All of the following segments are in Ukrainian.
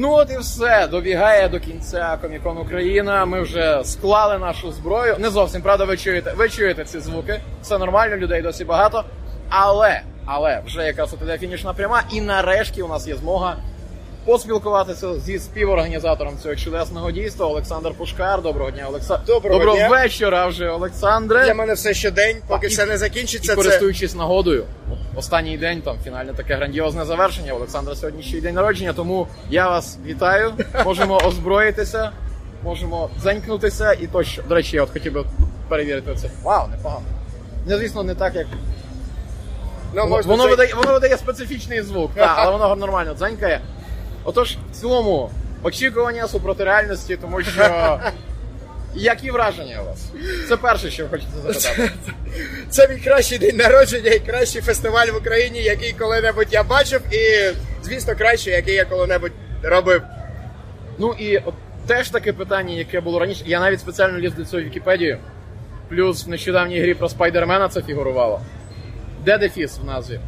Ну от і все. Добігає до кінця Комікон Україна. Ми вже склали нашу зброю. Не зовсім правда, ви чуєте. Ви чуєте ці звуки. Все нормально, людей досі багато. Але, але вже якраз от іде фінішна пряма, і нарешті у нас є змога поспілкуватися зі співорганізатором цього чудесного дійства Олександр Пушкар. Доброго дня, Олександр. Доброго Доброго дня. вечора вже, Олександре. Для мене все ще день, поки І- все не І закінчиться. Це користуючись нагодою, останній день, там фінальне таке грандіозне завершення. Олександра сьогодні ще й день народження, тому я вас вітаю. Можемо озброїтися, можемо занькнутися і тощо. До речі, я от хотів би перевірити це. Вау, непогано. Не, звісно, не так, як. ну, Воно, можна воно, це- видає, воно видає специфічний звук, так, але воно нормально дзенькає. Отож, в цілому, очікування супроти реальності, тому що. Які враження у вас? Це перше, що ви хочете запитати. Це мій кращий день народження і кращий фестиваль в Україні, який коли-небудь я бачив, і звісно, кращий, який я коли-небудь робив. Ну і от теж таке питання, яке було раніше. Я навіть спеціально ліз до цього в Вікіпедію. Плюс в нещодавній грі про Спайдермена це фігурувало. Де дефіс в назві?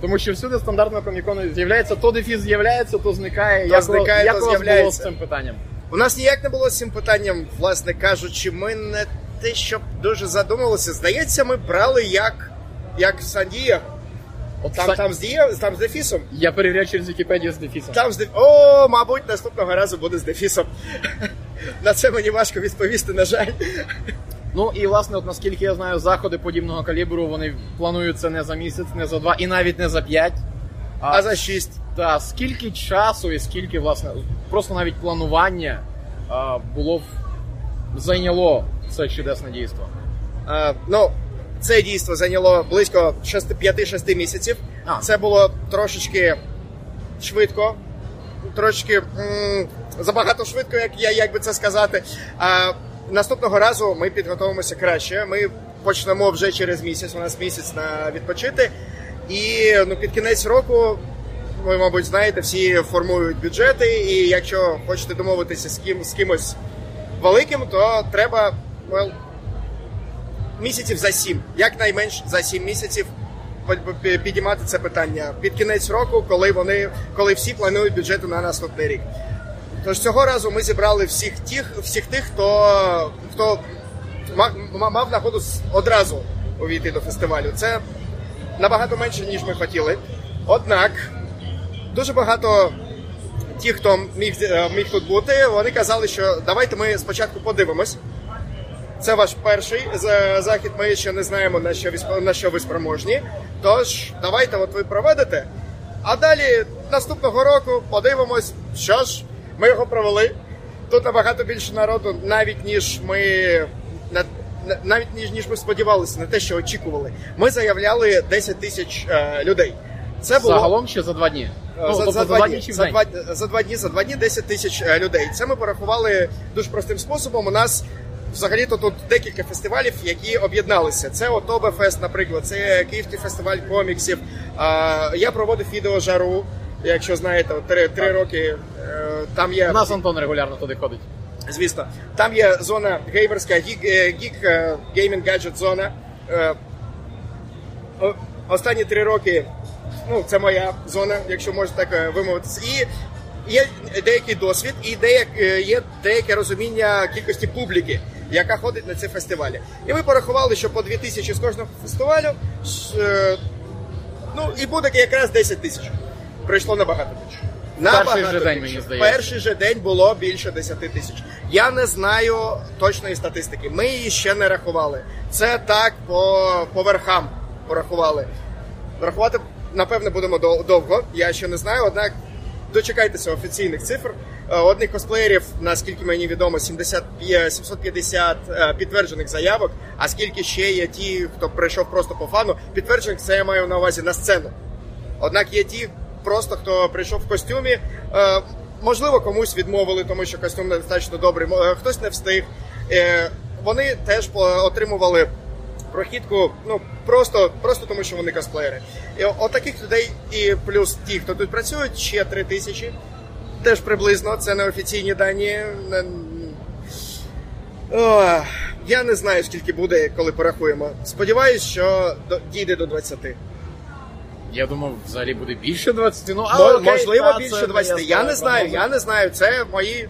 Тому що всюди стандартно комікону з'являється, то дефіс з'являється, то зникає. То як зникає, як то вас було з цим питанням? У нас ніяк не було з цим питанням, власне кажучи, ми не те, щоб дуже задумалися. Здається, ми брали як, як Сан-Дієго. От Там, Сан- там, з Діє- там з Дефісом. Я перевіряю через Вікіпедію з дефісом. Там з Деф... О, мабуть, наступного разу буде з Дефісом. На це мені важко відповісти, на жаль. Ну і власне, от наскільки я знаю, заходи подібного калібру вони плануються не за місяць, не за два і навіть не за п'ять. А за шість. Та скільки часу і скільки, власне, просто навіть планування а, було в- зайняло це чудесне дійство. А, ну, це дійство зайняло близько 6 5-6 місяців. А. Це було трошечки швидко, трошечки м- забагато швидко, як я як би це сказати. А, наступного разу ми підготовимося краще. Ми почнемо вже через місяць. У нас місяць на відпочити. І ну, під кінець року. Ви, мабуть, знаєте, всі формують бюджети, і якщо хочете домовитися з ким з кимось великим, то треба well, місяців за сім, якнайменш за сім місяців підіймати це питання під кінець року, коли вони коли всі планують бюджети на наступний рік. Тож цього разу ми зібрали всіх тих, всіх тих, хто хто мав, нагоду одразу увійти до фестивалю. Це набагато менше, ніж ми хотіли. Однак дуже багато ті, хто міг, е, міг тут бути, вони казали, що давайте ми спочатку подивимось. Це ваш перший захід. Ми ще не знаємо на що на що ви спроможні. Тож давайте, от ви проведете. А далі наступного року подивимось, що ж ми його провели. Тут набагато більше народу, навіть ніж ми на- на- навіть ніж, ніж ми сподівалися, не те, що очікували. Ми заявляли 10 тисяч е, людей. Це було Загалом чи за два дні? за, Ну, тобто за, два дні, за, два, за два дні, за два дні 10 тисяч е, людей. Це ми порахували дуже простим способом. У нас взагалі-то тут декілька фестивалів, які об'єдналися. Це Отобефест, наприклад, це Київський фестиваль коміксів. А, я проводив відео жару. Якщо знаєте, три, три роки е, там є У нас Антон регулярно туди ходить. Звісно, там є зона геймерська, гік, е, е, геймінг гаджет зона. Останні три роки, ну, це моя зона, якщо можна так вимовитися. І є деякий досвід, і деяк, е, є деяке розуміння кількості публіки, яка ходить на ці фестивалі. І ми порахували, що по 2 тисячі з кожного фестивалю, ну і буде якраз 10 тисяч. Прийшло набагато більше. Перший Набагато же день, більше. мені здається. Перший же день було більше 10 тисяч. Я не знаю точної статистики. Ми її ще не рахували. Це так по, по верхам порахували. Рахувати, напевне, будемо довго. Я ще не знаю, однак дочекайтеся офіційних цифр. Е, Одних косплеєрів, наскільки мені відомо, 70, 750 е, підтверджених заявок. А скільки ще є ті, хто прийшов просто по фану, підтверджених це я маю на увазі на сцену. Однак є ті, просто хто прийшов в костюмі. Е, можливо, комусь відмовили, тому що костюм недостатньо добрий, мо- е, хтось не встиг. Е, вони теж отримували прохідку, ну просто, просто тому, що вони косплеєри. І о- отаких людей, і плюс ті, хто тут працюють, ще три тисячі. Теж приблизно, це неофіційні дані. Я не знаю, скільки буде, коли порахуємо. Сподіваюсь, що дійде до 20. Я думав, взагалі буде більше 20. Ну, але окей, Можливо, та, більше це 20. моя Я не знаю, я не знаю. Це мої.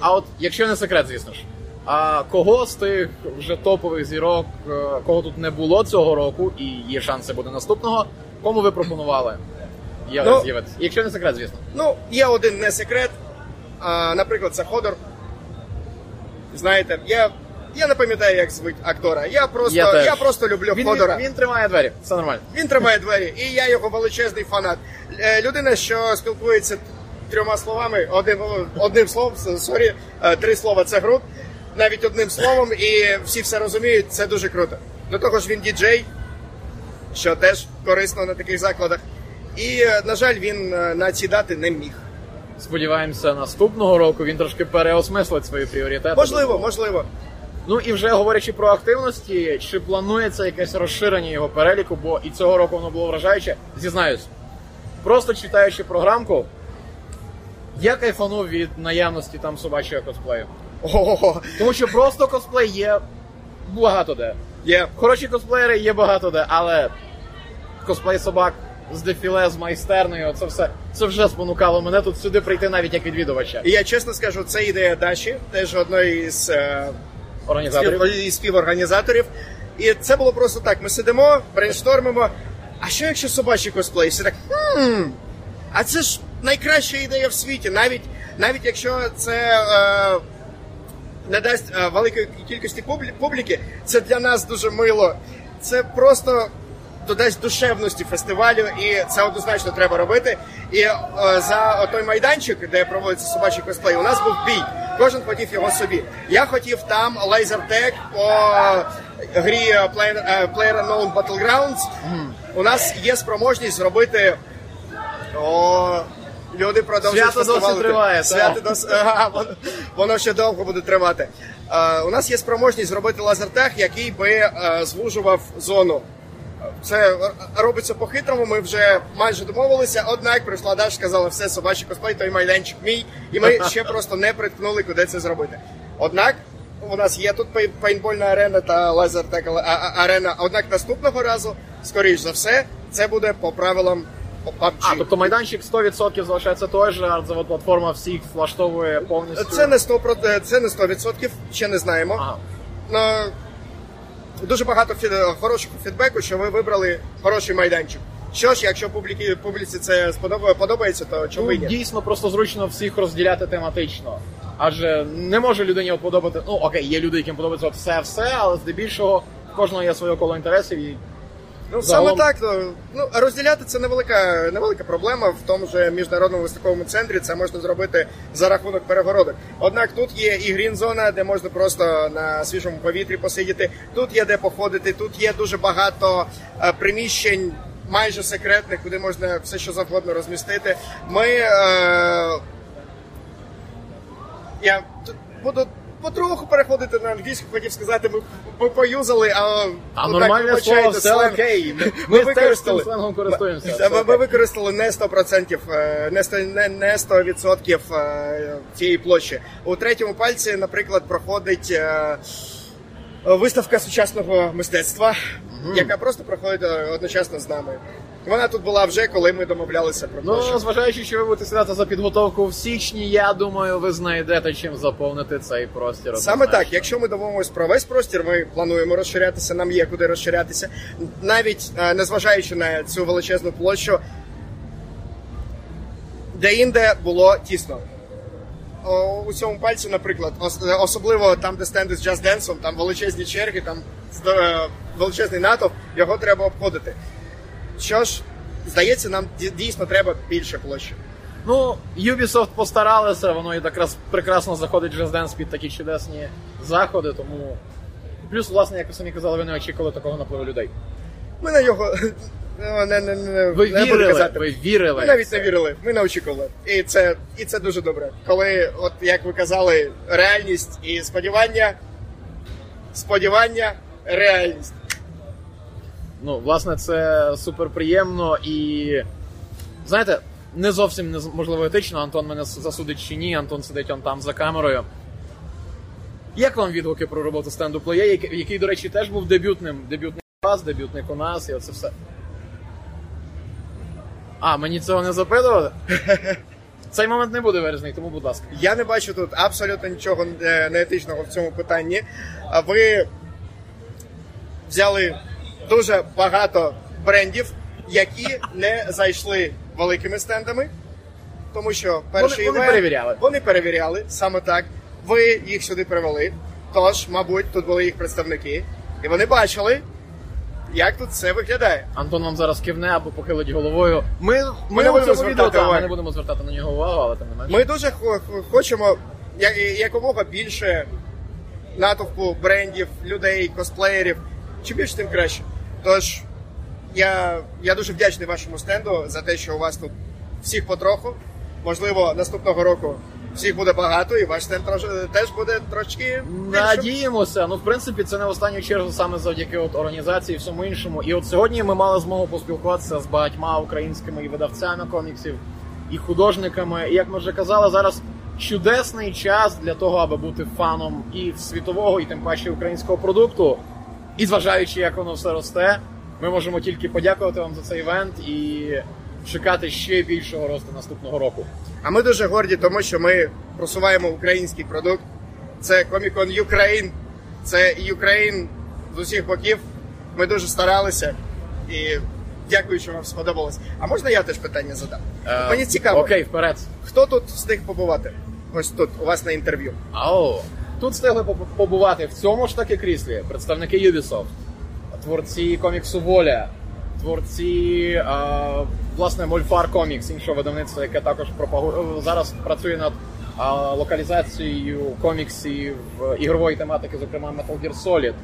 А от якщо не секрет, звісно ж. А кого з тих вже топових зірок, е, кого тут не було цього року, і є шанси буде наступного, кому ви пропонували? Я Ну, з'явитися? Якщо не секрет, звісно. Ну, є один не секрет. А, наприклад, це Ходор. Знаєте, я, я не пам'ятаю, як звуть актора. Я просто, Я я, просто люблю Він, Ходора. він, він тримає двері, все нормально. Він тримає двері, і я його величезний фанат. Е, Людина, що спілкується трьома словами, одним, одним словом, sorry, е, три слова це Ґрут, навіть одним словом, і всі все розуміють, це дуже круто. До того ж, він діджей, що теж корисно на таких закладах. І, е, на жаль, він на ці дати не міг. Сподіваємося, наступного року він трошки переосмислить свої пріоритети. Можливо, можливо. Ну і вже говорячи про активності, чи планується якесь розширення його переліку, бо і цього року воно було вражаюче, зізнаюсь. Просто читаючи програмку, я кайфанув від наявності там собачого косплею. Ого, Тому що просто косплей є багато де. є. Хороші косплеєри є багато де, але косплей собак з дефіле, з майстерною, це все це вже спонукало мене тут сюди прийти навіть як відвідувача. І я чесно скажу, це ідея Даші, теж одної із е, Організаторів. із співорганізаторів. І це було просто так. Ми сидимо, брейнштормимо. А що якщо собачий косплей? Всі так. Хм, а це ж найкраща ідея в світі. Навіть навіть якщо це е, не дасть е, великої кількості публі- публіки, це для нас дуже мило. Це просто додасть душевності фестивалю, і це однозначно треба робити. І е, за той майданчик, де проводиться собачий косплей, у нас був бій. Кожен хотів його собі. Я хотів там лазертек по грі е, Player, PlayerUnknown Battlegrounds. У нас є спроможність зробити. О, люди продовжують Свято досі триває, Свято досі ага, воно, воно ще довго буде тривати. Е, у нас є спроможність зробити лазертег, який би е, звужував зону. Це робиться по-хитрому. Ми вже майже домовилися. Однак прийшла Даша, сказала, все собачий косплей, той майданчик мій, і ми ще просто не приткнули, куди це зробити. Однак у нас є тут пей- пейнтбольна арена та лазертек а- а- арена. Однак наступного разу, скоріш за все, це буде по правилам PUBG. А, тобто майданчик 100% залишається той же, а завод платформа всіх влаштовує повністю. Це не 100%, це не 100%, ще не знаємо. Ага. Дуже багато фід- хорошого фідбеку, що ви вибрали хороший майданчик. Що ж, якщо публіки, публіці це подобається, то чому Ну, ні? дійсно просто зручно всіх розділяти тематично. Адже не може людині от подобати. Ну окей, є люди, яким подобається все-все, але здебільшого в кожного є своє коло інтересів і Ну саме так. Ну, ну розділяти це невелика, невелика проблема в тому же міжнародному виставковому центрі. Це можна зробити за рахунок перегородок. Однак тут є і грін-зона, де можна просто на свіжому повітрі посидіти. Тут є де походити. Тут є дуже багато е, приміщень. Майже секретних, куди можна все що завгодно розмістити. Ми е, я буду потроху переходити на англійську, хотів сказати, ми, ми поюзали, а, А ну, так, нормальне вибачайте, слово, все окей. Ми, Ми використали- сленгом користуємося. Ми, ми використали не 100%, е, не 100%, не, не 100% е, цієї площі. У третьому пальці, наприклад, проходить е, виставка сучасного мистецтва, яка просто проходить одночасно з нами. Вона тут була вже, коли ми домовлялися про. Ну, зважаючи, що ви будете сідати за підготовку в січні, я думаю, ви знайдете чим заповнити цей простір. Саме однозначно. так, якщо ми домовимось про весь простір, ми плануємо розширятися, нам є куди розширятися. Навіть е, незважаючи на цю величезну площу, де-інде було тісно. О, У цьому пальці, наприклад, ос- особливо там, де стенди з Just Dance, там величезні черги, там е, величезний натовп, його треба обходити. Що ж, здається, нам дійсно треба більше площі. Ну, Ubisoft постаралися, воно і якраз прекрасно заходить Just Dance під такі чудесні заходи, тому. Плюс, власне, як ви самі казали, ви не очікували такого напливу людей. Ми на його ну, не, не, не, Ви не вірили, казати. ви вірили. Ми навіть не вірили, ми не очікували. І це, і це дуже добре. Коли, от як ви казали, реальність і сподівання, сподівання, реальність. Ну, власне, це супер приємно і. Знаєте, не зовсім можливо етично, Антон мене засудить чи ні, Антон сидить он там за камерою. Як вам відгуки про роботу стенду плеє, який, який, до речі, теж був дебютним. Дебютний у вас, дебютник у нас, і оце все. А, мені цього не запитували? Цей момент не буде вирізаний, тому будь ласка. Я не бачу тут абсолютно нічого е, неетичного в цьому питанні. А ви взяли дуже багато брендів, які не зайшли великими стендами. Тому що перший вони івент- перевіряли. Вони перевіряли саме так. Ви їх сюди привели. Тож, мабуть, тут були їх представники, і вони бачили, як тут все виглядає. Антон вам зараз кивне або похилить головою. Ми, ми, Ми не у будемо цьому відео звертати та, ми увагу. не будемо звертати на нього увагу, але тим не менше. Ми дуже хо- хо- хочемо я- якомога більше натовпу брендів, людей, косплеєрів. Чим більше, тим краще. Тож я, я дуже вдячний вашому стенду за те, що у вас тут всіх потроху. Можливо, наступного року всіх буде багато, і ваш стенд теж буде трошки. Надіємося. Ну, в принципі, це не в останню чергу саме завдяки от організації і всьому іншому. І от сьогодні ми мали змогу поспілкуватися з багатьма українськими і видавцями коміксів, і художниками. І як ми вже казали, зараз чудесний час для того, аби бути фаном і світового, і тим паче українського продукту. І зважаючи, як воно все росте, ми можемо тільки подякувати вам за цей івент і чекати ще більшого росту наступного року. А ми дуже горді, тому що ми просуваємо український продукт. Це Comic-Con Ukraine, це Ukraine з усіх боків. Ми дуже старалися і дякую, що вам сподобалось. А можна я теж питання задам? Е, Мені цікаво, Окей, вперед. хто тут встиг побувати? Ось тут, у вас на інтерв'ю. Ау. Тут встигли поб- побувати в цьому ж таки кріслі представники Ubisoft, творці коміксу Воля, творці а, власне Мольфар Комікс, іншого видавництва, яке також пропагу... зараз працює над а, локалізацією коміксів ігрової тематики, зокрема Metal Gear Solid.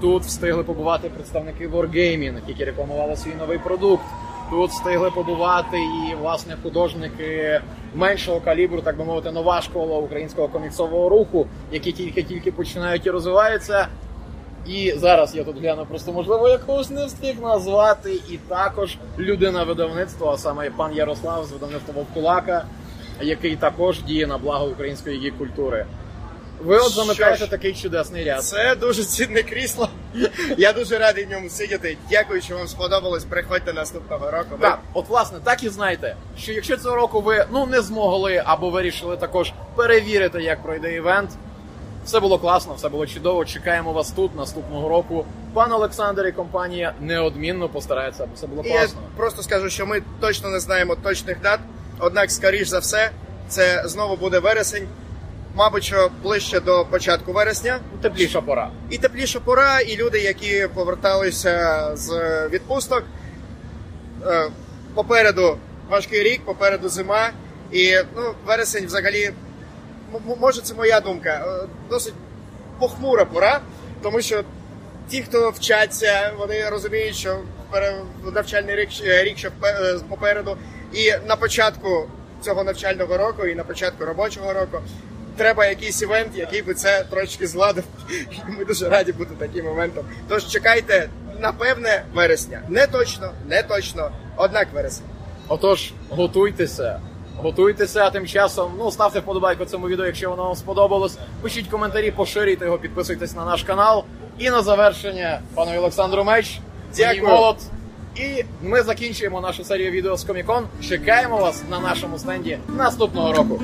Тут встигли побувати представники Wargaming, які рекламували свій новий продукт. Тут встигли побувати і власне художники меншого калібру, так би мовити, нова школа українського коміксового руху, які тільки-тільки починають і розвиваються. І зараз я тут гляну, просто можливо якогось не встиг назвати. І також людина видавництва, а саме пан Ярослав з видавництва Вовкулака, який також діє на благо української культури. Ви от Що ж, такий чудесний ряд. Це дуже цінне крісло. Я дуже радий в ньому сидіти. Дякую, що вам сподобалось. Приходьте наступного року. Ми- Так, от власне, так і знайте, що якщо цього року ви ну не змогли або вирішили також перевірити, як пройде івент. Все було класно, все було чудово. Чекаємо вас тут наступного року. Пан Олександр і компанія неодмінно постараються, аби все було І я класно. просто скажу, що ми точно не знаємо точних дат. Однак, скоріш за все, це знову буде вересень. Мабуть, що ближче до початку вересня. Тепліша пора. І тепліша пора, і люди, які поверталися з відпусток. е, Попереду важкий рік, попереду зима. І ну, вересень взагалі, може, це моя думка, е, досить похмура пора, тому що ті, хто вчаться, вони розуміють, що навчальний рік, рік ще е, попереду. І на початку цього навчального року, і на початку робочого року треба якийсь івент, який би це трошки зладив. І ми дуже раді бути таким моментом. Тож чекайте, напевне, вересня. Не точно, не точно, однак вересня. Отож, готуйтеся. Готуйтеся, а тим часом ну ставте вподобайку цьому відео, якщо воно вам сподобалось. Пишіть коментарі, поширюйте його, підписуйтесь на наш канал. І на завершення, пану Олександру Меч, Дякую. мій молот. І ми закінчуємо нашу серію відео з Комікон. Чекаємо вас на нашому стенді наступного року.